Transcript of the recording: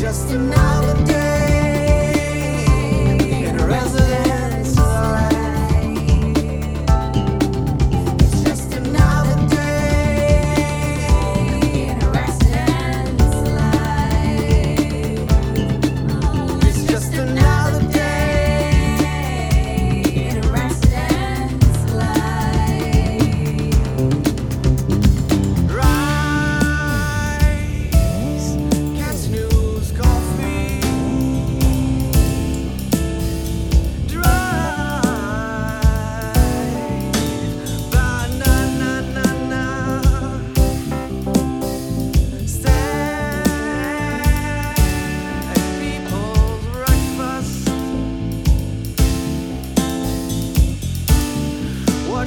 just another day.